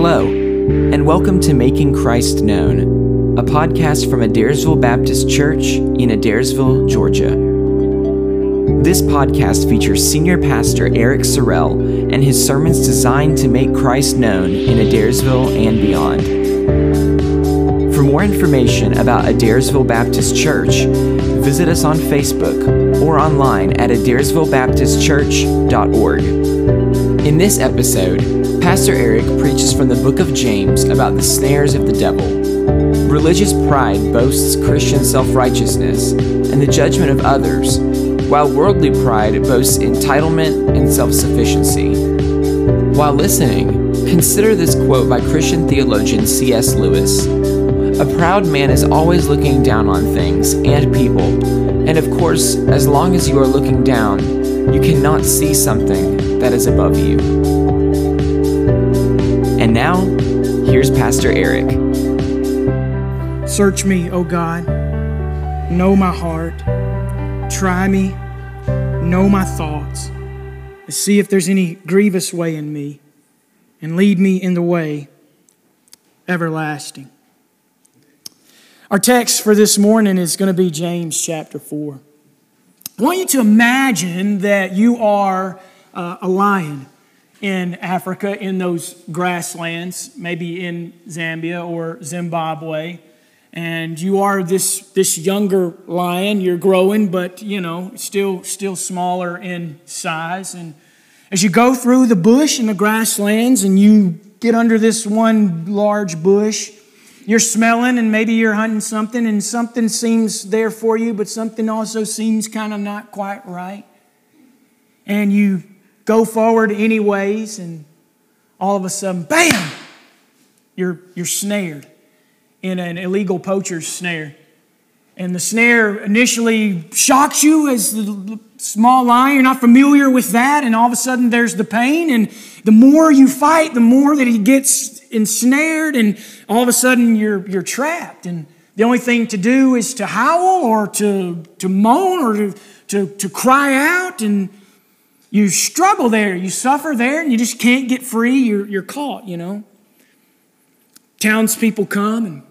Hello, and welcome to Making Christ Known, a podcast from Adairsville Baptist Church in Adairsville, Georgia. This podcast features Senior Pastor Eric Sorrell and his sermons designed to make Christ known in Adairsville and beyond. For more information about Adairsville Baptist Church, visit us on Facebook or online at adairsvillebaptistchurch.org. In this episode, Pastor Eric preaches from the book of James about the snares of the devil. Religious pride boasts Christian self righteousness and the judgment of others, while worldly pride boasts entitlement and self sufficiency. While listening, consider this quote by Christian theologian C.S. Lewis A proud man is always looking down on things and people, and of course, as long as you are looking down, you cannot see something that is above you. And now, here's Pastor Eric. Search me, O God. Know my heart. Try me. Know my thoughts. And see if there's any grievous way in me. And lead me in the way everlasting. Our text for this morning is going to be James chapter 4. I want you to imagine that you are uh, a lion in Africa, in those grasslands, maybe in Zambia or Zimbabwe. And you are this, this younger lion, you're growing, but you know, still, still smaller in size. And as you go through the bush and the grasslands and you get under this one large bush, you're smelling and maybe you're hunting something and something seems there for you, but something also seems kind of not quite right. And you go forward anyways, and all of a sudden, bam, you're, you're snared in an illegal poacher's snare. And the snare initially shocks you as the small lion. You're not familiar with that. And all of a sudden, there's the pain. And the more you fight, the more that he gets ensnared. And all of a sudden, you're, you're trapped. And the only thing to do is to howl or to, to moan or to, to, to cry out. And you struggle there. You suffer there. And you just can't get free. You're, you're caught, you know. Townspeople come and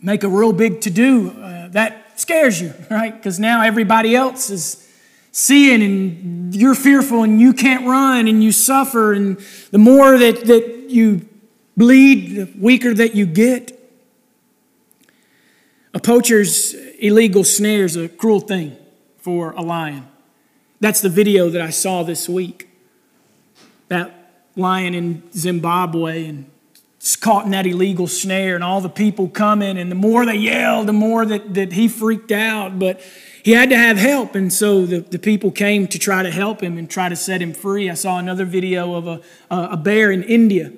make a real big to do. Uh, that scares you, right? Because now everybody else is seeing and you're fearful and you can't run and you suffer. And the more that, that you bleed, the weaker that you get. A poacher's illegal snare is a cruel thing for a lion. That's the video that I saw this week. That lion in Zimbabwe and caught in that illegal snare and all the people coming and the more they yelled the more that, that he freaked out. But he had to have help. And so the, the people came to try to help him and try to set him free. I saw another video of a, a bear in india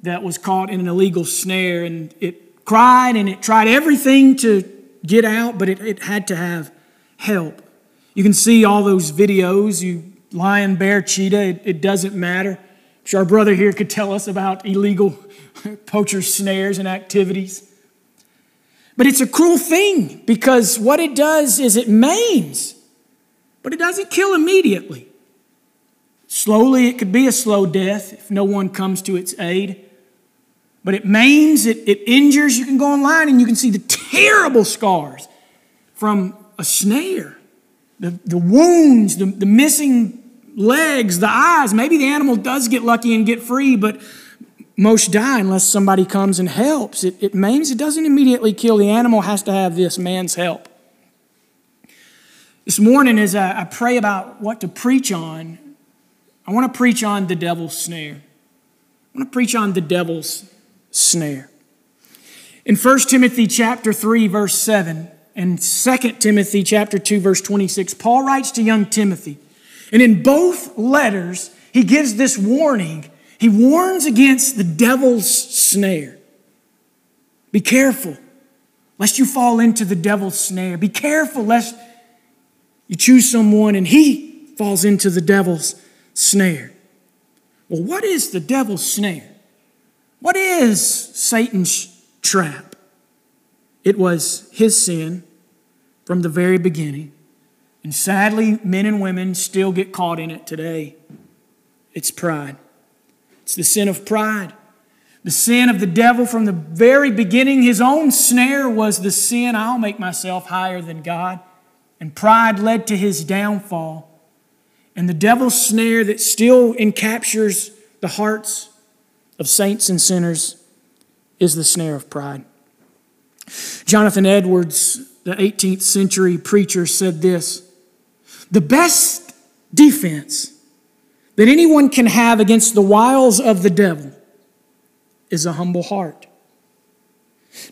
that was caught in an illegal snare and it cried and it tried everything to get out but it, it had to have help you can see all those videos you lion bear cheetah it, it doesn't matter I'm sure our brother here could tell us about illegal poacher snares and activities. But it's a cruel thing because what it does is it maims, but it doesn't kill immediately. Slowly, it could be a slow death if no one comes to its aid. But it maims, it, it injures. You can go online and you can see the terrible scars from a snare, the, the wounds, the, the missing legs, the eyes. Maybe the animal does get lucky and get free, but most die unless somebody comes and helps. It, it maims, it doesn't immediately kill. The animal has to have this man's help. This morning, as I, I pray about what to preach on, I want to preach on the devil's snare. I want to preach on the devil's snare. In 1 Timothy chapter 3, verse 7, and 2 Timothy chapter 2, verse 26, Paul writes to young Timothy, and in both letters, he gives this warning he warns against the devil's snare. Be careful lest you fall into the devil's snare. Be careful lest you choose someone and he falls into the devil's snare. Well, what is the devil's snare? What is Satan's trap? It was his sin from the very beginning. And sadly, men and women still get caught in it today. It's pride. It's the sin of pride. The sin of the devil from the very beginning, his own snare was the sin I'll make myself higher than God. And pride led to his downfall. And the devil's snare that still encaptures the hearts of saints and sinners is the snare of pride. Jonathan Edwards, the 18th century preacher, said this The best defense that anyone can have against the wiles of the devil is a humble heart.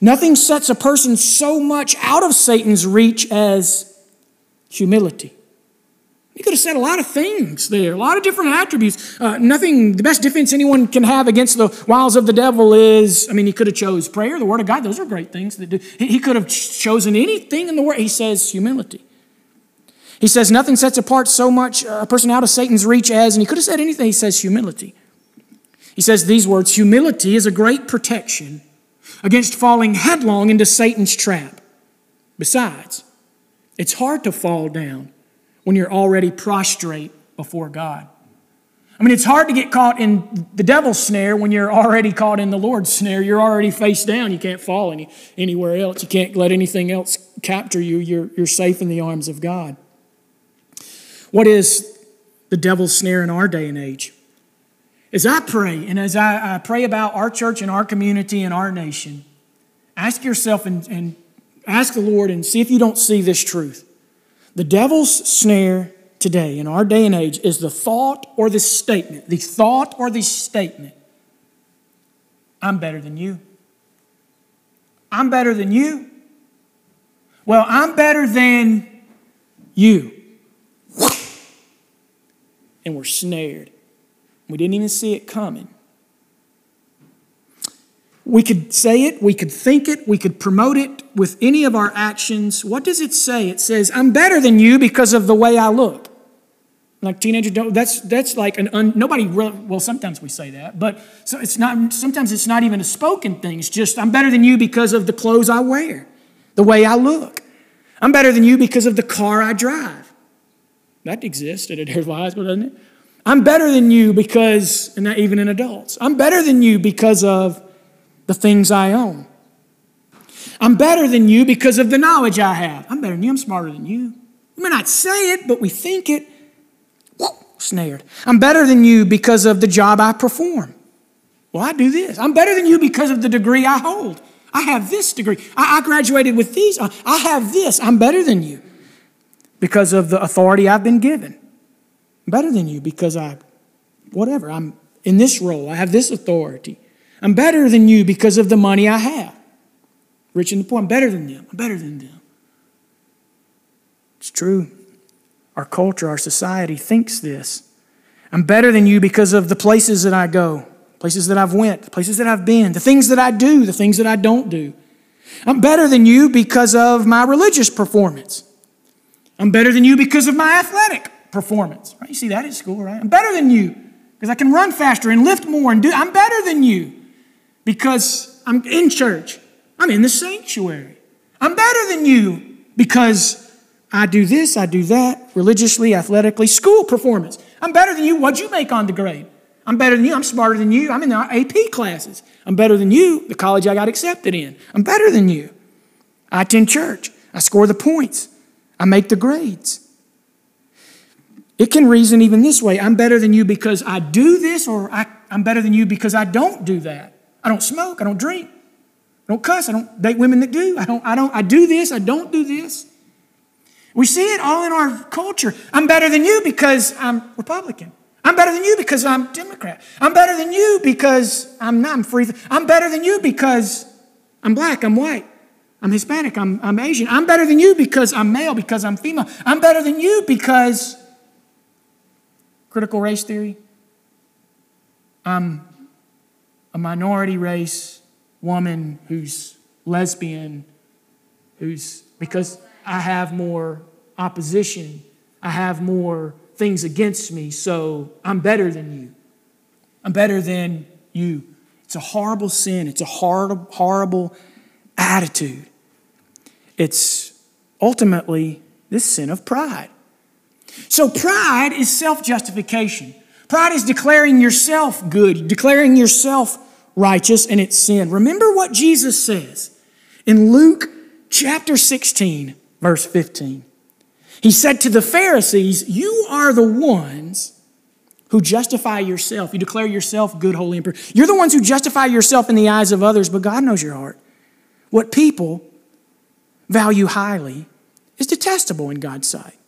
Nothing sets a person so much out of Satan's reach as humility. He could have said a lot of things there, a lot of different attributes. Uh, nothing, the best defense anyone can have against the wiles of the devil is, I mean, he could have chose prayer, the word of God. Those are great things that do. He, he could have chosen anything in the word. He says humility. He says nothing sets apart so much a person out of Satan's reach as, and he could have said anything. He says humility. He says these words humility is a great protection against falling headlong into Satan's trap. Besides, it's hard to fall down when you're already prostrate before God. I mean, it's hard to get caught in the devil's snare when you're already caught in the Lord's snare. You're already face down. You can't fall any, anywhere else. You can't let anything else capture you. You're, you're safe in the arms of God. What is the devil's snare in our day and age? As I pray, and as I, I pray about our church and our community and our nation, ask yourself and, and ask the Lord and see if you don't see this truth. The devil's snare today, in our day and age, is the thought or the statement, the thought or the statement, I'm better than you. I'm better than you. Well, I'm better than you. And we're snared. We didn't even see it coming. We could say it, we could think it, we could promote it with any of our actions. What does it say? It says, I'm better than you because of the way I look. Like teenagers don't, that's, that's like an, un, nobody, really, well, sometimes we say that, but so it's not, sometimes it's not even a spoken thing. It's just, I'm better than you because of the clothes I wear, the way I look. I'm better than you because of the car I drive. That exists at Adair High School, doesn't it? I'm better than you because, and not even in adults, I'm better than you because of the things I own. I'm better than you because of the knowledge I have. I'm better than you, I'm smarter than you. We may not say it, but we think it. Whoa, snared. I'm better than you because of the job I perform. Well, I do this. I'm better than you because of the degree I hold. I have this degree. I, I graduated with these. I, I have this. I'm better than you because of the authority I've been given better than you because I, whatever, I'm in this role, I have this authority. I'm better than you because of the money I have. Rich and the poor, I'm better than them. I'm better than them. It's true. Our culture, our society thinks this. I'm better than you because of the places that I go, places that I've went, places that I've been, the things that I do, the things that I don't do. I'm better than you because of my religious performance. I'm better than you because of my athletic performance. Right? You see that at school, right? I'm better than you because I can run faster and lift more and do. I'm better than you because I'm in church. I'm in the sanctuary. I'm better than you because I do this, I do that, religiously, athletically, school performance. I'm better than you. What'd you make on the grade? I'm better than you. I'm smarter than you. I'm in the AP classes. I'm better than you, the college I got accepted in. I'm better than you. I attend church. I score the points. I make the grades. It can reason even this way I'm better than you because I do this, or I, am better than you because I don't do that. I don't smoke, I don't drink, I don't cuss, I don't date women that do. I don't, I don't, I do this, I don't do this. We see it all in our culture. I'm better than you because I'm Republican. I'm better than you because I'm Democrat. I'm better than you because I'm not I'm free. I'm better than you because I'm black, I'm white. I'm Hispanic, I'm, I'm Asian. I'm better than you because I'm male, because I'm female. I'm better than you because critical race theory. I'm a minority race woman who's lesbian, who's because I have more opposition, I have more things against me, so I'm better than you. I'm better than you. It's a horrible sin, it's a horrible, horrible attitude. It's ultimately this sin of pride. So pride is self justification. Pride is declaring yourself good, declaring yourself righteous and it's sin. Remember what Jesus says in Luke chapter 16, verse 15. He said to the Pharisees, You are the ones who justify yourself. You declare yourself good, holy, and pure. You're the ones who justify yourself in the eyes of others, but God knows your heart. What people value highly is detestable in God's sight.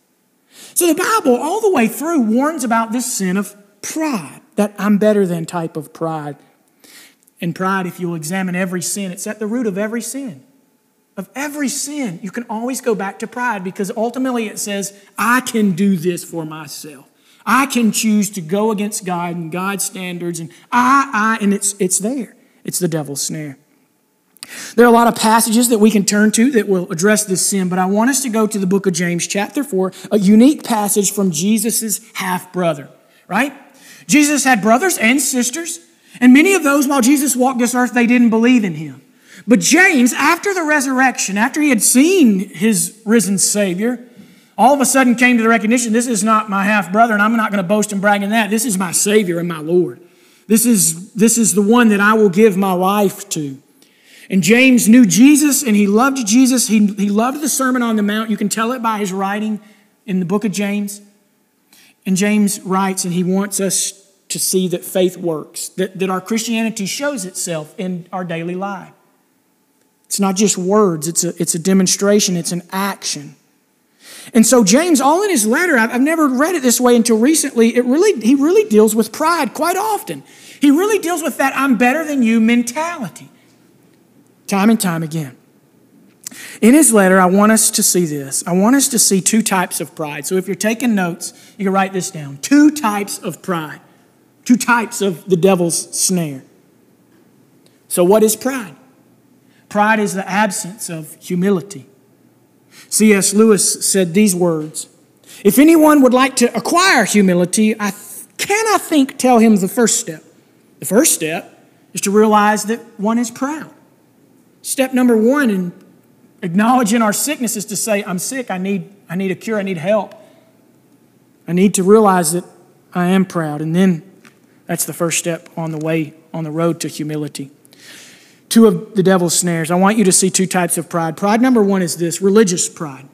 So the Bible, all the way through, warns about this sin of pride, that I'm better than type of pride. And pride, if you'll examine every sin, it's at the root of every sin. Of every sin, you can always go back to pride because ultimately it says, I can do this for myself. I can choose to go against God and God's standards, and I, I, and it's, it's there. It's the devil's snare. There are a lot of passages that we can turn to that will address this sin, but I want us to go to the book of James, chapter 4, a unique passage from Jesus' half brother, right? Jesus had brothers and sisters, and many of those, while Jesus walked this earth, they didn't believe in him. But James, after the resurrection, after he had seen his risen Savior, all of a sudden came to the recognition this is not my half brother, and I'm not going to boast and brag in that. This is my Savior and my Lord. This is, this is the one that I will give my life to. And James knew Jesus and he loved Jesus. He, he loved the Sermon on the Mount. You can tell it by his writing in the book of James. And James writes, and he wants us to see that faith works, that, that our Christianity shows itself in our daily life. It's not just words, it's a, it's a demonstration, it's an action. And so James, all in his letter, I've, never read it this way until recently, it really, he really deals with pride quite often. He really deals with that I'm better than you mentality time and time again. In his letter, I want us to see this. I want us to see two types of pride. So if you're taking notes, you can write this down. Two types of pride, two types of the devil's snare. So, what is pride? Pride is the absence of humility. C.S. Lewis said these words If anyone would like to acquire humility, I can, I think, tell him the first step. The first step is to realize that one is proud. Step number one in acknowledging our sickness is to say, I'm sick, I need, I need a cure, I need help. I need to realize that I am proud. And then that's the first step on the way, on the road to humility. Two of the devil's snares. I want you to see two types of pride. Pride number one is this religious pride.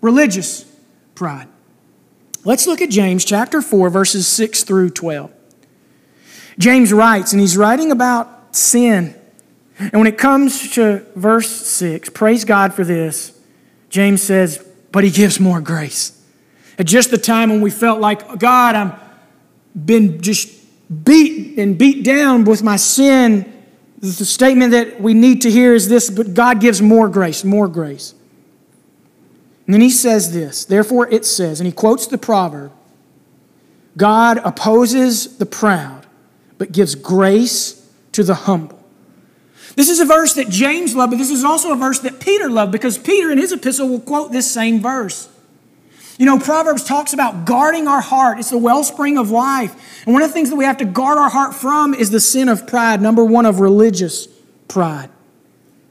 Religious pride. Let's look at James chapter 4, verses 6 through 12. James writes, and he's writing about sin and when it comes to verse 6, praise God for this, James says, but he gives more grace. At just the time when we felt like, God, I'm been just beat and beat down with my sin, the statement that we need to hear is this, but God gives more grace, more grace. And then he says this, therefore it says, and he quotes the proverb God opposes the proud, but gives grace to the humble. This is a verse that James loved, but this is also a verse that Peter loved because Peter in his epistle will quote this same verse. You know, Proverbs talks about guarding our heart. It's the wellspring of life. And one of the things that we have to guard our heart from is the sin of pride, number one, of religious pride.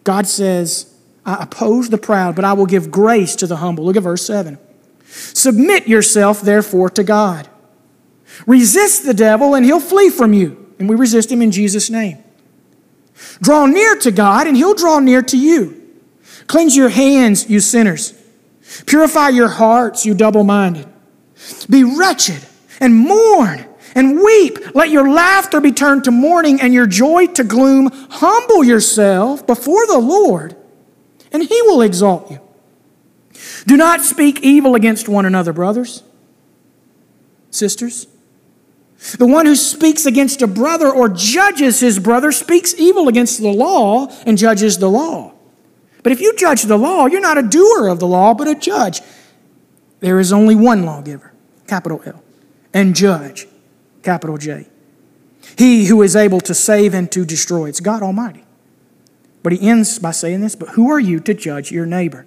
God says, I oppose the proud, but I will give grace to the humble. Look at verse 7. Submit yourself, therefore, to God. Resist the devil, and he'll flee from you. And we resist him in Jesus' name. Draw near to God, and He'll draw near to you. Cleanse your hands, you sinners. Purify your hearts, you double minded. Be wretched and mourn and weep. Let your laughter be turned to mourning and your joy to gloom. Humble yourself before the Lord, and He will exalt you. Do not speak evil against one another, brothers, sisters. The one who speaks against a brother or judges his brother speaks evil against the law and judges the law. But if you judge the law, you're not a doer of the law, but a judge. There is only one lawgiver, capital L, and judge, capital J. He who is able to save and to destroy. It's God Almighty. But he ends by saying this, but who are you to judge your neighbor?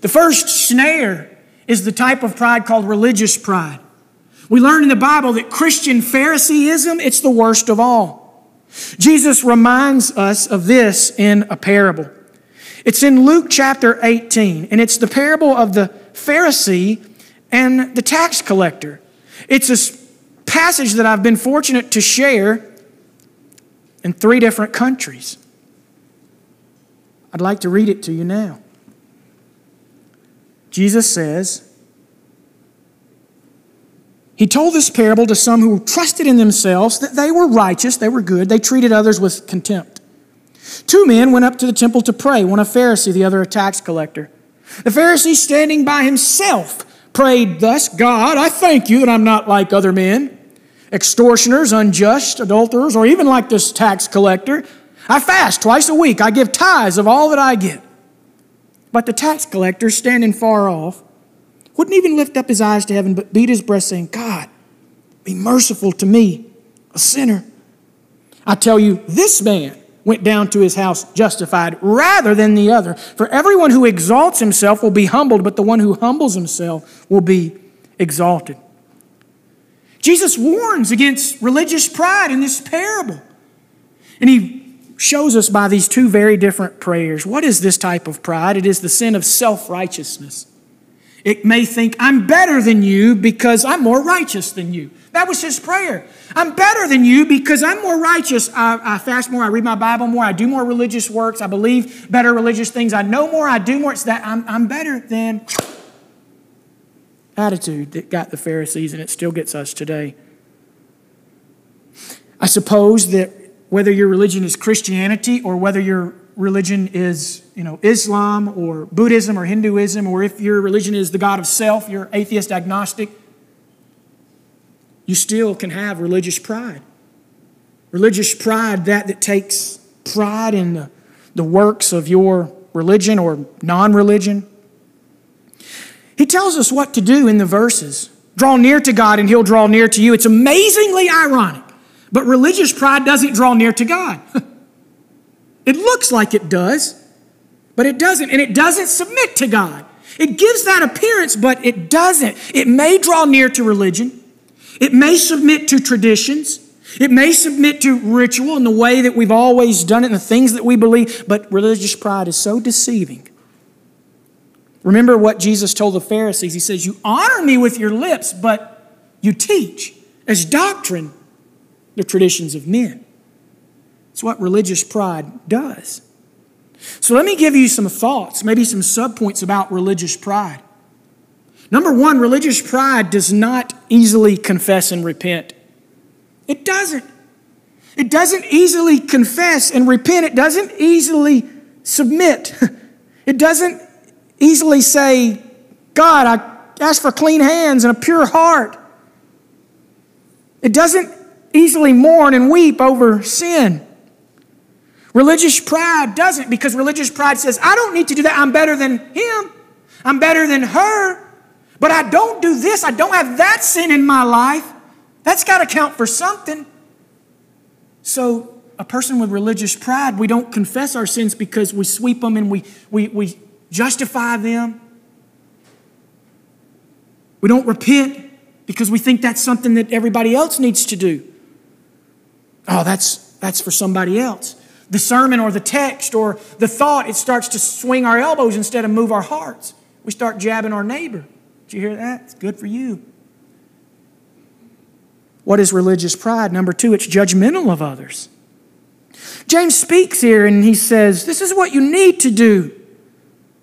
The first snare is the type of pride called religious pride. We learn in the Bible that Christian Phariseeism, it's the worst of all. Jesus reminds us of this in a parable. It's in Luke chapter 18, and it's the parable of the Pharisee and the tax collector. It's a passage that I've been fortunate to share in three different countries. I'd like to read it to you now. Jesus says, He told this parable to some who trusted in themselves that they were righteous, they were good, they treated others with contempt. Two men went up to the temple to pray, one a Pharisee, the other a tax collector. The Pharisee, standing by himself, prayed thus God, I thank you that I'm not like other men, extortioners, unjust, adulterers, or even like this tax collector. I fast twice a week, I give tithes of all that I get. But the tax collector, standing far off, wouldn't even lift up his eyes to heaven, but beat his breast, saying, God, be merciful to me, a sinner. I tell you, this man went down to his house justified rather than the other. For everyone who exalts himself will be humbled, but the one who humbles himself will be exalted. Jesus warns against religious pride in this parable. And he shows us by these two very different prayers. What is this type of pride? It is the sin of self righteousness. It may think, I'm better than you because I'm more righteous than you. That was his prayer. I'm better than you because I'm more righteous. I, I, fast more, I read my Bible more, I do more religious works, I believe better religious things, I know more, I do more. It's that I'm, I'm better than attitude that got the Pharisees and it still gets us today. I suppose that whether your religion is Christianity or whether your religion is, you know, Islam or Buddhism or Hinduism, or if your religion is the God of self, you're atheist, agnostic, you still can have religious pride. Religious pride, that that takes pride in the, the works of your religion or non religion. He tells us what to do in the verses. Draw near to God and He'll draw near to you. It's amazingly ironic. But religious pride doesn't draw near to God. it looks like it does, but it doesn't. And it doesn't submit to God. It gives that appearance, but it doesn't. It may draw near to religion, it may submit to traditions. It may submit to ritual in the way that we've always done it and the things that we believe, but religious pride is so deceiving. Remember what Jesus told the Pharisees. He says, You honor me with your lips, but you teach as doctrine the traditions of men. It's what religious pride does. So let me give you some thoughts, maybe some subpoints about religious pride. Number one, religious pride does not easily confess and repent. It doesn't. It doesn't easily confess and repent. It doesn't easily submit. It doesn't easily say, God, I ask for clean hands and a pure heart. It doesn't easily mourn and weep over sin. Religious pride doesn't because religious pride says, I don't need to do that. I'm better than him. I'm better than her. But I don't do this, I don't have that sin in my life. That's got to count for something. So, a person with religious pride, we don't confess our sins because we sweep them and we, we, we justify them. We don't repent because we think that's something that everybody else needs to do. Oh, that's, that's for somebody else. The sermon or the text or the thought, it starts to swing our elbows instead of move our hearts. We start jabbing our neighbor. Did you hear that? It's good for you. What is religious pride? Number two, it's judgmental of others. James speaks here and he says, This is what you need to do.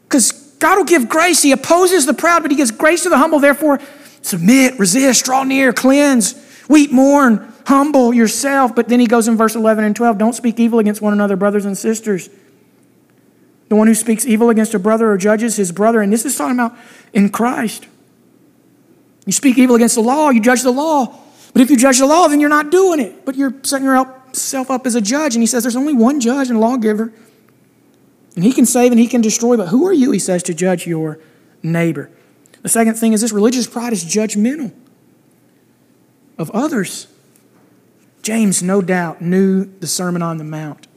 Because God will give grace. He opposes the proud, but He gives grace to the humble. Therefore, submit, resist, draw near, cleanse, weep, mourn, humble yourself. But then He goes in verse 11 and 12 Don't speak evil against one another, brothers and sisters. The one who speaks evil against a brother or judges his brother, and this is talking about in Christ. You speak evil against the law, you judge the law. But if you judge the law, then you're not doing it. But you're setting yourself up as a judge. And he says there's only one judge and lawgiver. And he can save and he can destroy. But who are you, he says, to judge your neighbor? The second thing is this religious pride is judgmental of others. James, no doubt, knew the Sermon on the Mount.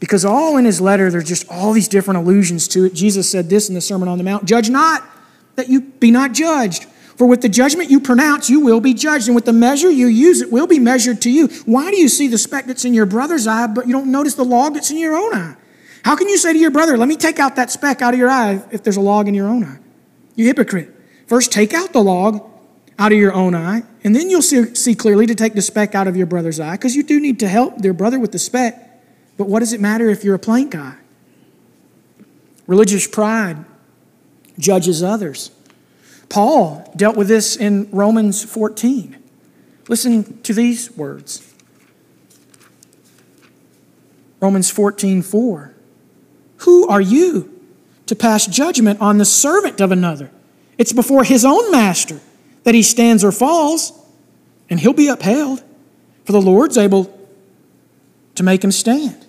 Because all in his letter, there's just all these different allusions to it. Jesus said this in the Sermon on the Mount Judge not, that you be not judged. For with the judgment you pronounce, you will be judged, and with the measure you use, it will be measured to you. Why do you see the speck that's in your brother's eye, but you don't notice the log that's in your own eye? How can you say to your brother, Let me take out that speck out of your eye if there's a log in your own eye? You hypocrite. First, take out the log out of your own eye, and then you'll see, see clearly to take the speck out of your brother's eye, because you do need to help your brother with the speck. But what does it matter if you're a plank guy? Religious pride judges others. Paul dealt with this in Romans 14. Listen to these words. Romans 14, 4. Who are you to pass judgment on the servant of another? It's before his own master that he stands or falls, and he'll be upheld, for the Lord's able to make him stand.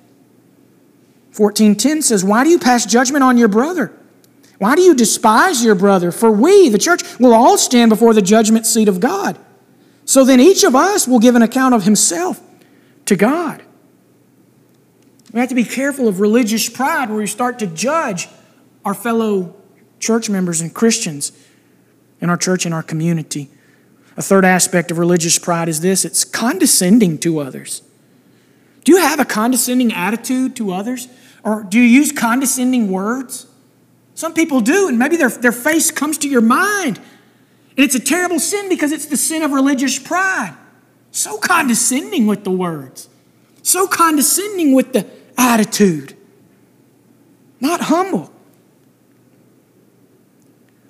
14:10 says, "Why do you pass judgment on your brother? Why do you despise your brother? For we, the church, will all stand before the judgment seat of God. So then each of us will give an account of himself to God." We have to be careful of religious pride where we start to judge our fellow church members and Christians in our church and our community. A third aspect of religious pride is this it's condescending to others. Do you have a condescending attitude to others? Or do you use condescending words? Some people do, and maybe their, their face comes to your mind. And it's a terrible sin because it's the sin of religious pride. So condescending with the words, so condescending with the attitude, not humble.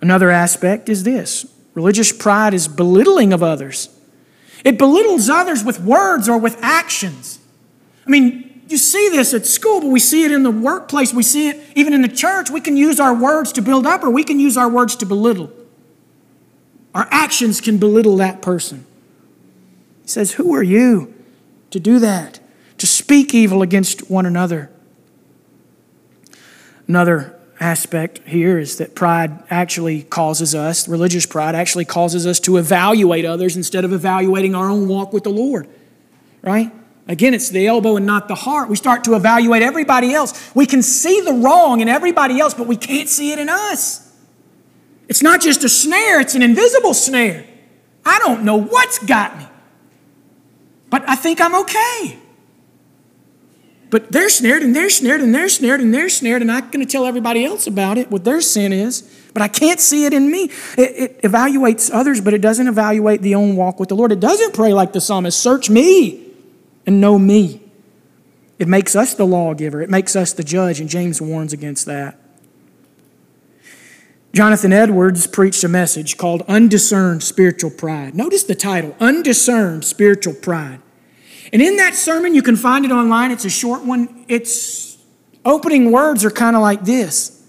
Another aspect is this religious pride is belittling of others. It belittles others with words or with actions. I mean, you see this at school, but we see it in the workplace. We see it even in the church. We can use our words to build up, or we can use our words to belittle. Our actions can belittle that person. He says, Who are you to do that? To speak evil against one another? Another aspect here is that pride actually causes us, religious pride actually causes us to evaluate others instead of evaluating our own walk with the Lord. Right? Again, it's the elbow and not the heart. We start to evaluate everybody else. We can see the wrong in everybody else, but we can't see it in us. It's not just a snare, it's an invisible snare. I don't know what's got me, but I think I'm okay. But they're snared and they're snared and they're snared and they're snared, and I'm going to tell everybody else about it, what their sin is, but I can't see it in me. It, it, evaluates others, but it doesn't evaluate the own walk with the Lord. It doesn't pray like the psalmist search me and know me. It makes us the lawgiver, it makes us the judge, and James warns against that. Jonathan Edwards preached a message called Undiscerned Spiritual Pride. Notice the title Undiscerned Spiritual Pride. And in that sermon, you can find it online. It's a short one. Its opening words are kind of like this.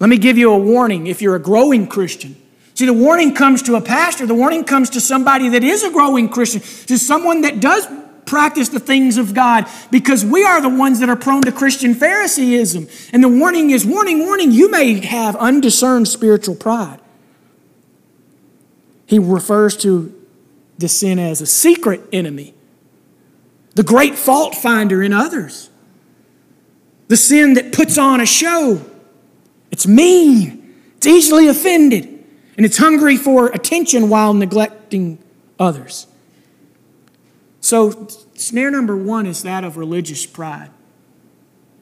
Let me give you a warning if you're a growing Christian. See, the warning comes to a pastor, the warning comes to somebody that is a growing Christian, to someone that does practice the things of God, because we are the ones that are prone to Christian Phariseeism. And the warning is warning, warning, you may have undiscerned spiritual pride. He refers to the sin as a secret enemy the great fault finder in others, the sin that puts on a show. It's mean, it's easily offended, and it's hungry for attention while neglecting others. So, snare number one is that of religious pride.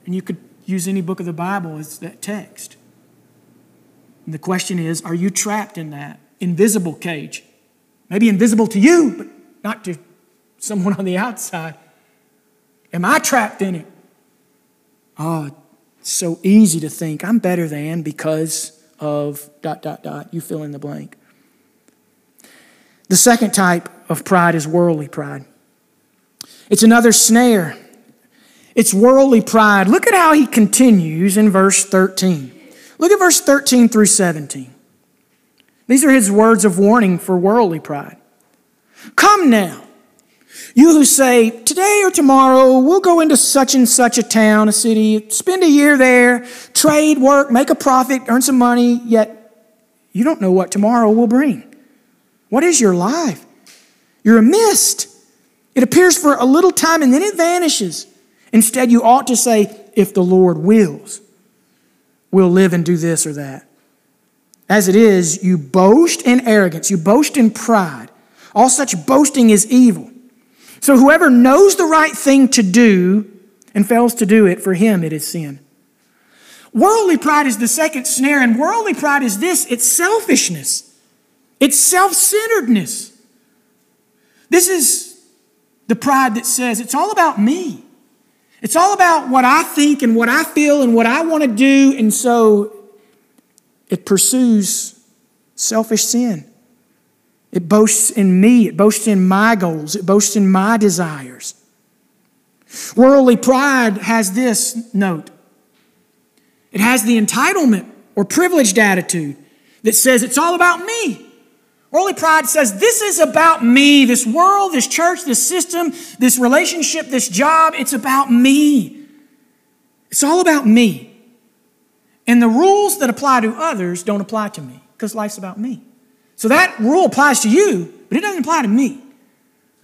And you could use any book of the Bible as that text. And the question is are you trapped in that invisible cage? Maybe invisible to you, but not to someone on the outside. Am I trapped in it? Oh, it's so easy to think I'm better than because of dot, dot, dot. You fill in the blank. The second type of pride is worldly pride. It's another snare. It's worldly pride. Look at how he continues in verse 13. Look at verse 13 through 17. These are his words of warning for worldly pride. Come now. You who say, today or tomorrow, we'll go into such and such a town, a city, spend a year there, trade, work, make a profit, earn some money, yet you don't know what tomorrow will bring. What is your life? You're a mist. It appears for a little time and then it vanishes. Instead, you ought to say, if the Lord wills, we'll live and do this or that. As it is, you boast in arrogance, you boast in pride. All such boasting is evil. So whoever knows the right thing to do and fails to do it, for him it is sin. Worldly pride is the second snare, and worldly pride is this it's selfishness, it's self centeredness. This is the pride that says it's all about me. It's all about what I think and what I feel and what I want to do, and so it pursues selfish sin. It boasts in me, it boasts in my goals, it boasts in my desires. Worldly pride has this note it has the entitlement or privileged attitude that says it's all about me. Worldly pride says this is about me, this world, this church, this system, this relationship, this job, it's about me. It's all about me. And the rules that apply to others don't apply to me because life's about me. So that rule applies to you, but it doesn't apply to me.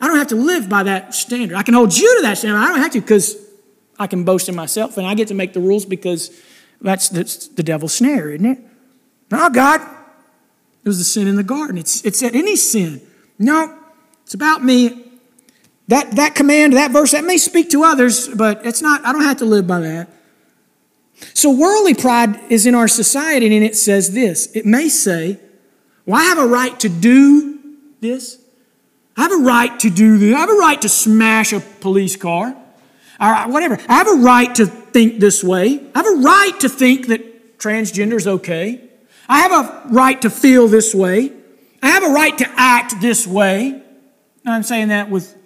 I don't have to live by that standard. I can hold you to that standard. I don't have to because I can boast in myself and I get to make the rules because that's, that's the devil's snare, isn't it? No, God, it was the sin in the garden. It's, it's at any sin. No, it's about me. That, that command, that verse, that may speak to others, but it's not, I don't have to live by that. So worldly pride is in our society, and it says this. It may say, well, I have a right to do this. I have a right to do this. I have a right to smash a police car or whatever. I have a right to think this way. I have a right to think that transgender is okay. I have a right to feel this way. I have a right to act this way. I'm saying that with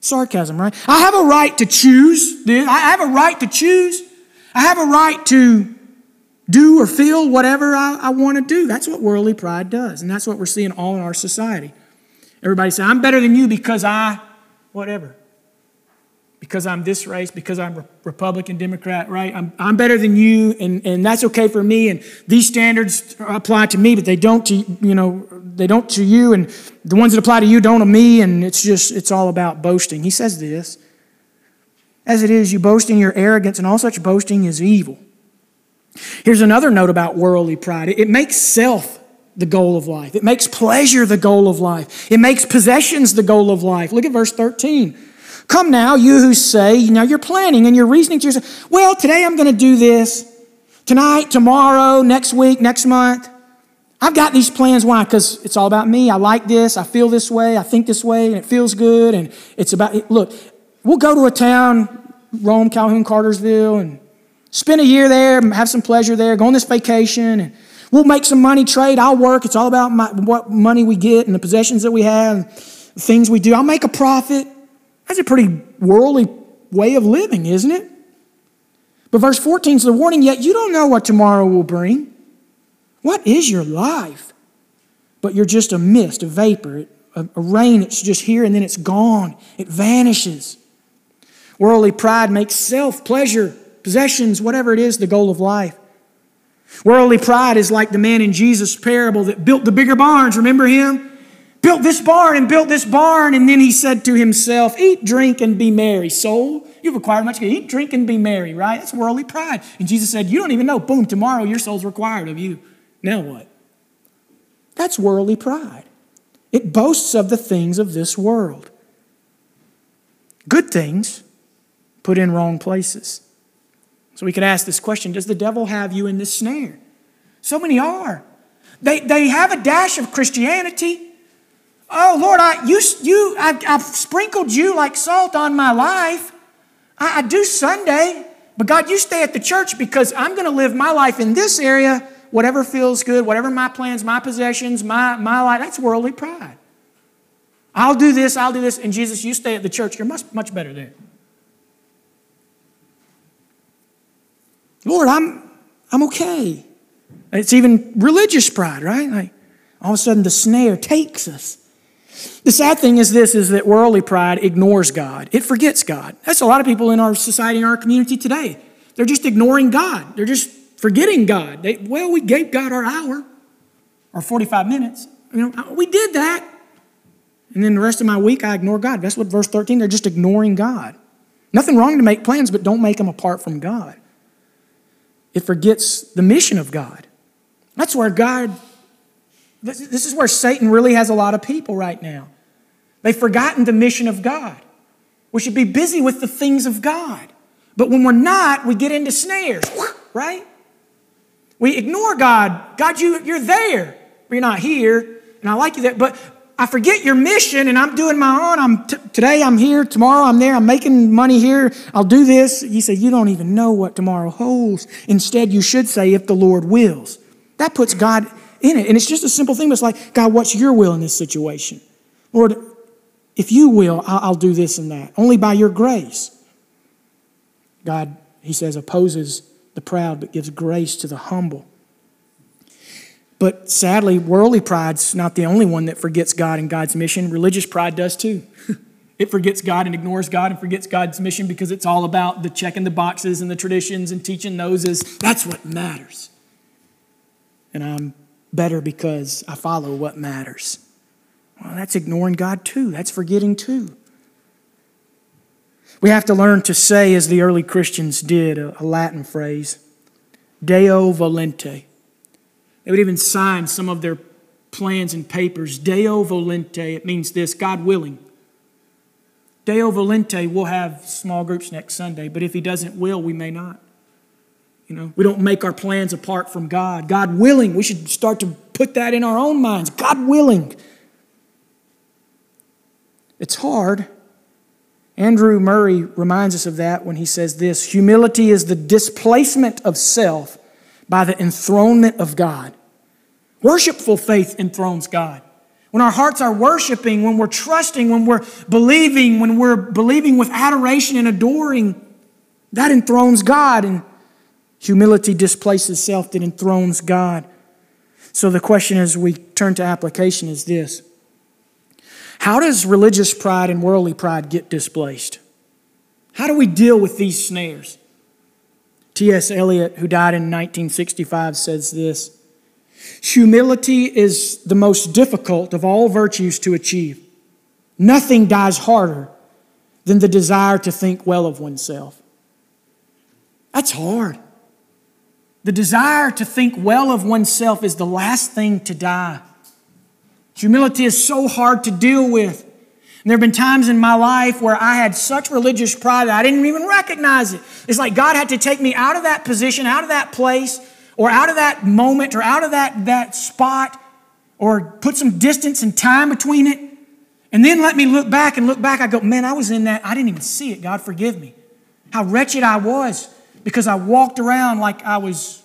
sarcasm, right? I have a right to choose this. I have a right to choose. I have a right to do or feel whatever I, I want to do. That's what worldly pride does. And that's what we're seeing all in our society. Everybody say, I'm better than you because I, whatever. Because I'm this race, because I'm Republican, Democrat, right? I'm, I'm better than you, and, and that's okay for me. And these standards apply to me, but they don't to, you know, they don't to you. And the ones that apply to you don't to me. And it's just, it's all about boasting. He says this. As it is, you boast in your arrogance, and all such boasting is evil. Here's another note about worldly pride it makes self the goal of life, it makes pleasure the goal of life, it makes possessions the goal of life. Look at verse 13. Come now, you who say, now you're planning and you're reasoning to yourself, well, today I'm going to do this. Tonight, tomorrow, next week, next month. I've got these plans. Why? Because it's all about me. I like this. I feel this way. I think this way, and it feels good. And it's about, look, we'll go to a town, Rome, Calhoun, Cartersville, and spend a year there, have some pleasure there, go on this vacation, and we'll make some money, trade. I'll work. It's all about my, what money we get and the possessions that we have, the things we do. I'll make a profit. That's a pretty worldly way of living, isn't it? But verse 14 is the warning yet you don't know what tomorrow will bring. What is your life? But you're just a mist, a vapor, a, a rain. It's just here and then it's gone. It vanishes. Worldly pride makes self, pleasure, possessions, whatever it is, the goal of life. Worldly pride is like the man in Jesus' parable that built the bigger barns. Remember him? Built this barn and built this barn, and then he said to himself, Eat, drink, and be merry. Soul, you've acquired much. Eat, drink, and be merry, right? That's worldly pride. And Jesus said, You don't even know. Boom, tomorrow your soul's required of you. Now what? That's worldly pride. It boasts of the things of this world. Good things put in wrong places. So we could ask this question Does the devil have you in this snare? So many are. They, they have a dash of Christianity. Oh, Lord, I, you, you, I, have sprinkled you like salt on my life. I, I do Sunday, but God, you stay at the church because I'm going to live my life in this area, whatever feels good, whatever my plans, my possessions, my, my life. That's worldly pride. I'll do this, I'll do this, and Jesus, you stay at the church. You're much, much better there. Lord, I'm, I'm okay. It's even religious pride, right? Like all of a sudden the snare takes us. The sad thing is this is that worldly pride ignores God. It forgets God. That's a lot of people in our society, in our community today. They're just ignoring God. They're just forgetting God. They, well, we gave God our hour or 45 minutes. You know, uh, we did that. And then the rest of my week, I ignore God. That's what verse 13, they're just ignoring God. Nothing wrong to make plans, but don't make them apart from God it forgets the mission of God. That's where God, this is where Satan really has a lot of people right now. They've forgotten the mission of God. We should be busy with the things of God. But when we're not, we get into snares, right? We ignore God. God, you, you're there, but you're not here. And I like you there. But I forget your mission and I'm doing my own. I'm t- today I'm here, tomorrow I'm there, I'm making money here, I'll do this. He said, You don't even know what tomorrow holds. Instead, you should say, If the Lord wills. That puts God in it. And it's just a simple thing, but it's like, God, what's your will in this situation? Lord, if you will, I'll do this and that, only by your grace. God, he says, opposes the proud, but gives grace to the humble. But sadly, worldly pride's not the only one that forgets God and God's mission. Religious pride does too. it forgets God and ignores God and forgets God's mission because it's all about the checking the boxes and the traditions and teaching noses. That's what matters. And I'm better because I follow what matters. Well, that's ignoring God too. That's forgetting too. We have to learn to say, as the early Christians did, a, Latin phrase, Deo volente. They would even sign some of their plans and papers, Deo volente. It means this God willing. Deo volente, we'll have small groups next Sunday, but if He doesn't will, we may not. You know, we don't make our plans apart from God. God willing, we should start to put that in our own minds. God willing. It's hard. Andrew Murray reminds us of that when he says this humility is the displacement of self by the enthronement of God. Worshipful faith enthrones God. When our hearts are worshiping, when we're trusting, when we're believing, when we're believing with adoration and adoring, that enthrones God. And humility displaces self that enthrones God. So the question as we turn to application is this how does religious pride and worldly pride get displaced? How do we deal with these snares? T.S. Eliot, who died in 1965, says this Humility is the most difficult of all virtues to achieve. Nothing dies harder than the desire to think well of oneself. That's hard. The desire to think well of oneself is the last thing to die. Humility is so hard to deal with. And there have been times in my life where I had such religious pride that I didn't even recognize it. It's like God had to take me out of that position, out of that place, or out of that moment, or out of that, that spot, or put some distance and time between it. And then let me look back and look back. I go, man, I was in that. I didn't even see it. God forgive me. How wretched I was because I walked around like I was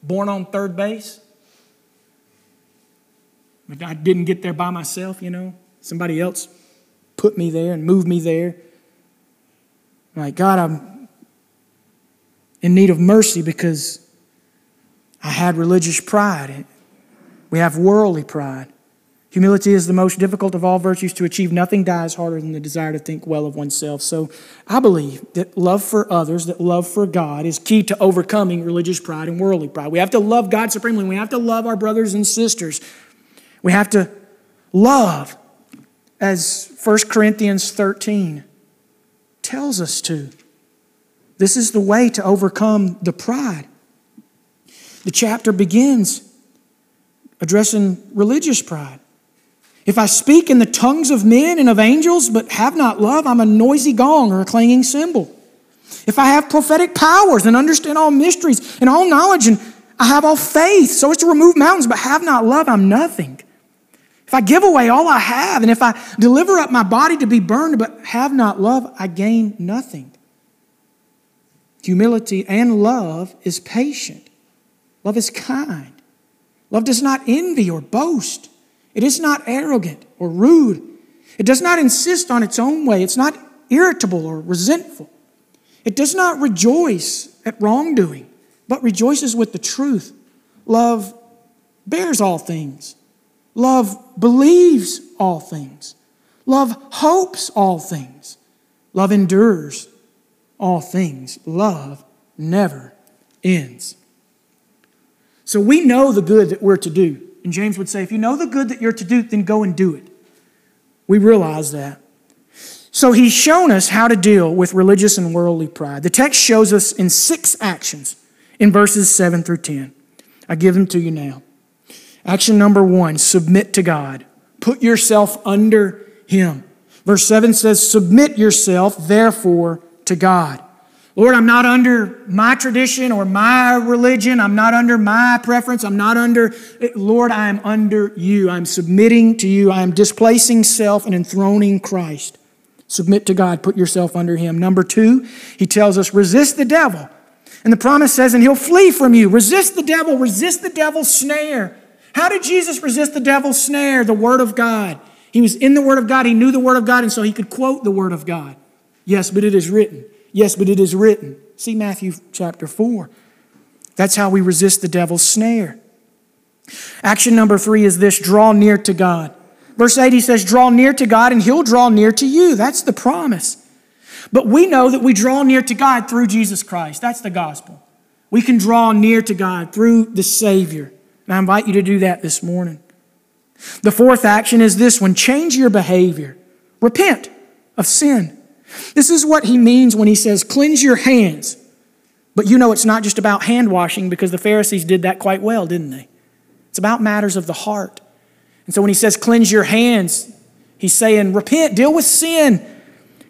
born on third base. But I didn't get there by myself, you know. Somebody else put me there and moved me there. like, God, I'm in need of mercy because I had religious pride. We have worldly pride. Humility is the most difficult of all virtues to achieve. Nothing dies harder than the desire to think well of oneself. So I believe that love for others, that love for God, is key to overcoming religious pride and worldly pride. We have to love God supremely. We have to love our brothers and sisters. We have to love as 1 Corinthians 13 tells us to. This is the way to overcome the pride. The chapter begins addressing religious pride. If I speak in the tongues of men and of angels, but have not love, I'm a noisy gong or a clanging cymbal. If I have prophetic powers and understand all mysteries and all knowledge, and I have all faith, so as to remove mountains, but have not love, I'm nothing. If I give away all I have, and if I deliver up my body to be burned, but have not love, I gain nothing. Humility and love is patient. Love is kind. Love does not envy or boast. It is not arrogant or rude. It does not insist on its own way. It's not irritable or resentful. It does not rejoice at wrongdoing, but rejoices with the truth. Love bears all things Love believes all things. Love hopes all things. Love endures all things. Love never ends. So we know the good that we're to do. And James would say, if you know the good that you're to do, then go and do it. We realize that. So he's shown us how to deal with religious and worldly pride. The text shows us in six actions in verses 7 through 10. I give them to you now. Action number one submit to God. Put yourself under Him. Verse 7 says, Submit yourself, therefore, to God. Lord, I'm not under my tradition or my religion. I'm not under my preference. I'm not under, Lord, I am under you. I'm submitting to you. I am displacing self and enthroning Christ. Submit to God, put yourself under him. Number two, he tells us resist the devil. And the promise says, and he'll flee from you. Resist the devil, resist the devil's snare. How did Jesus resist the devil's snare? The Word of God. He was in the Word of God, he knew the Word of God, and so he could quote the Word of God. Yes, but it is written. Yes, but it is written. See Matthew chapter 4. That's how we resist the devil's snare. Action number three is this draw near to God. Verse 8, he says, Draw near to God, and he'll draw near to you. That's the promise. But we know that we draw near to God through Jesus Christ. That's the gospel. We can draw near to God through the Savior. And I invite you to do that this morning. The fourth action is this one change your behavior, repent of sin. This is what he means when he says, cleanse your hands. But you know it's not just about hand washing because the Pharisees did that quite well, didn't they? It's about matters of the heart. And so when he says, cleanse your hands, he's saying, repent, deal with sin.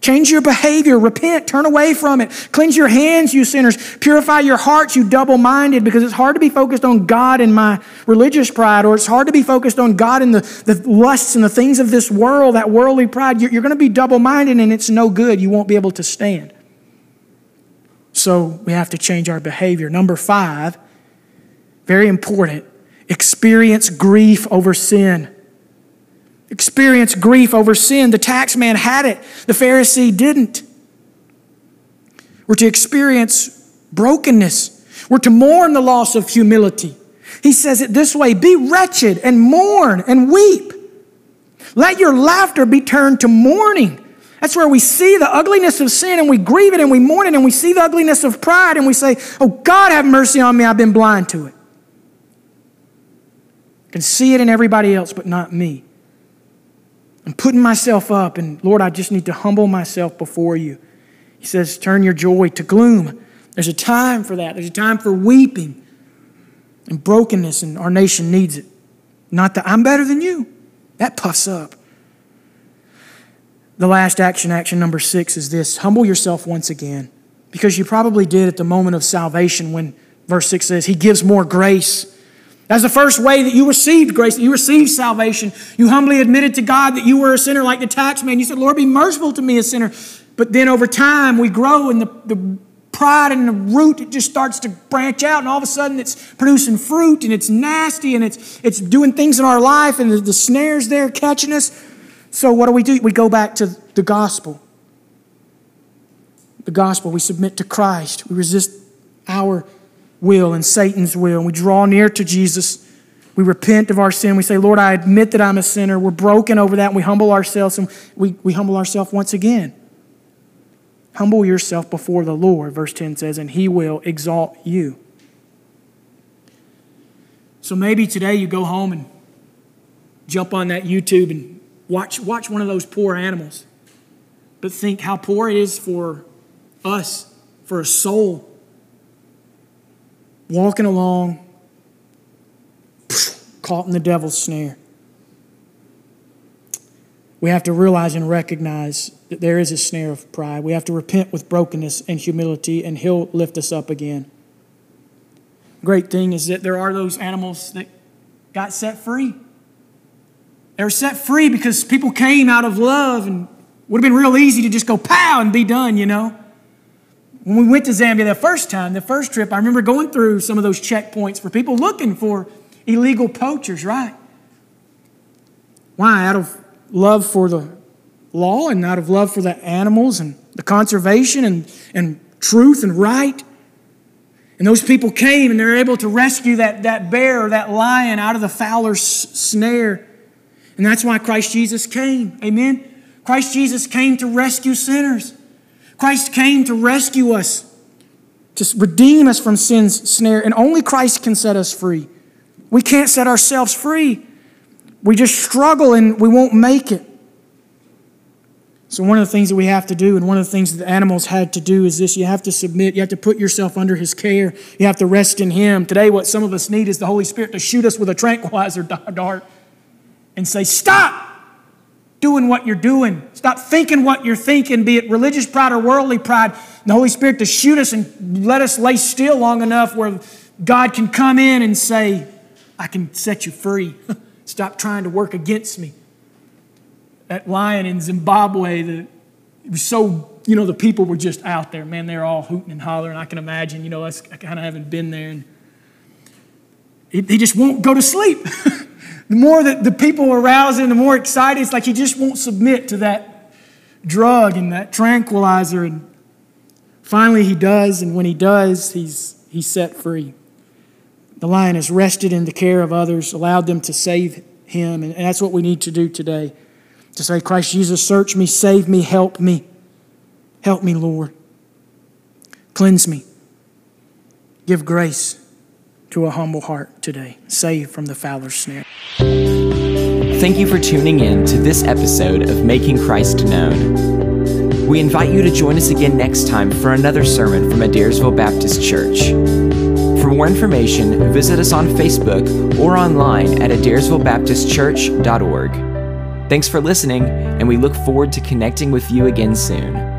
Change your behavior, repent, turn away from it. Cleanse your hands, you sinners. Purify your hearts, you double minded, because it's hard to be focused on God and my religious pride, or it's hard to be focused on God and the, the lusts and the things of this world, that worldly pride. You're, you're going to be double minded, and it's no good. You won't be able to stand. So we have to change our behavior. Number five, very important, experience grief over sin experience grief over sin. The tax man had it, the Pharisee didn't. We're to experience brokenness, we're to mourn the loss of humility. He says it this way Be wretched and mourn and weep. Let your laughter be turned to mourning. That's where we see the ugliness of sin and we grieve it and we mourn it and we see the ugliness of pride and we say, Oh, God, have mercy on me. I've been blind to it. I can see it in everybody else, but not me. I'm putting myself up, and Lord, I just need to humble myself before you. He says, Turn your joy to gloom. There's a time for that. There's a time for weeping and brokenness, and our nation needs it. Not that I'm better than you. That puffs up. The last action, action number six, is this humble yourself once again. Because you probably did at the moment of salvation when verse 6 says, He gives more grace. That's the first way that you received grace, that you received salvation. You humbly admitted to God that you were a sinner like the tax man. You said, Lord, be merciful to me, a sinner. But then over time, we grow and the, the pride and the root, it just starts to branch out, and all of a sudden it's producing fruit and it's nasty and it's, it's doing things in our life, and the, the snares there catching us. So, what do we do? We go back to the gospel. The gospel, we submit to Christ, we resist our will and Satan's will. And we draw near to Jesus. We repent of our sin. We say, Lord, I admit that I'm a sinner. We're broken over that. And we humble ourselves and we, we humble ourselves once again. Humble yourself before the Lord, verse 10 says, and he will exalt you. So maybe today you go home and jump on that YouTube and watch, watch one of those poor animals. But think how poor it is for us, for a soul walking along, caught in the devil's snare. We have to realize and recognize that there is a snare of pride. We have to repent with brokenness and humility, and He'll lift us up again. Great thing is that there are those animals that got set free. They were set free because people came out of love and would have been real easy to just go pow and be done, you know. When we went to Zambia the first time, the first trip, I remember going through some of those checkpoints for people looking for illegal poachers, right? Why? Out of love for the law and out of love for the animals and the conservation and, and truth and right. And those people came and they were able to rescue that, that bear or that lion out of the fowler's snare. And that's why Christ Jesus came. Amen? Christ Jesus came to rescue sinners. Christ came to rescue us, to redeem us from sin's snare, and only Christ can set us free. We can't set ourselves free. We just struggle and we won't make it. So, one of the things that we have to do, and one of the things that the animals had to do, is this you have to submit, you have to put yourself under His care, you have to rest in Him. Today, what some of us need is the Holy Spirit to shoot us with a tranquilizer dart and say, Stop! Doing what you're doing. Stop thinking what you're thinking, be it religious pride or worldly pride. The Holy Spirit to shoot us and let us lay still long enough where God can come in and say, I can set you free. Stop trying to work against me. That lion in Zimbabwe, the, it was so, you know, the people were just out there. Man, they're all hooting and hollering. I can imagine, you know, I kind of haven't been there. And it, he just won't go to sleep. the more that the people are arousing, the more excited. It's like he just won't submit to that drug and that tranquilizer. And finally he does, and when he does, he's, he's set free. The lion has rested in the care of others, allowed them to save him, and that's what we need to do today. To say, Christ Jesus, search me, save me, help me. Help me, Lord. Cleanse me. Give grace to a humble heart today, saved from the fowler's snare. Thank you for tuning in to this episode of Making Christ Known. We invite you to join us again next time for another sermon from Adairsville Baptist Church. For more information, visit us on Facebook or online at adairsvillebaptistchurch.org. Thanks for listening, and we look forward to connecting with you again soon.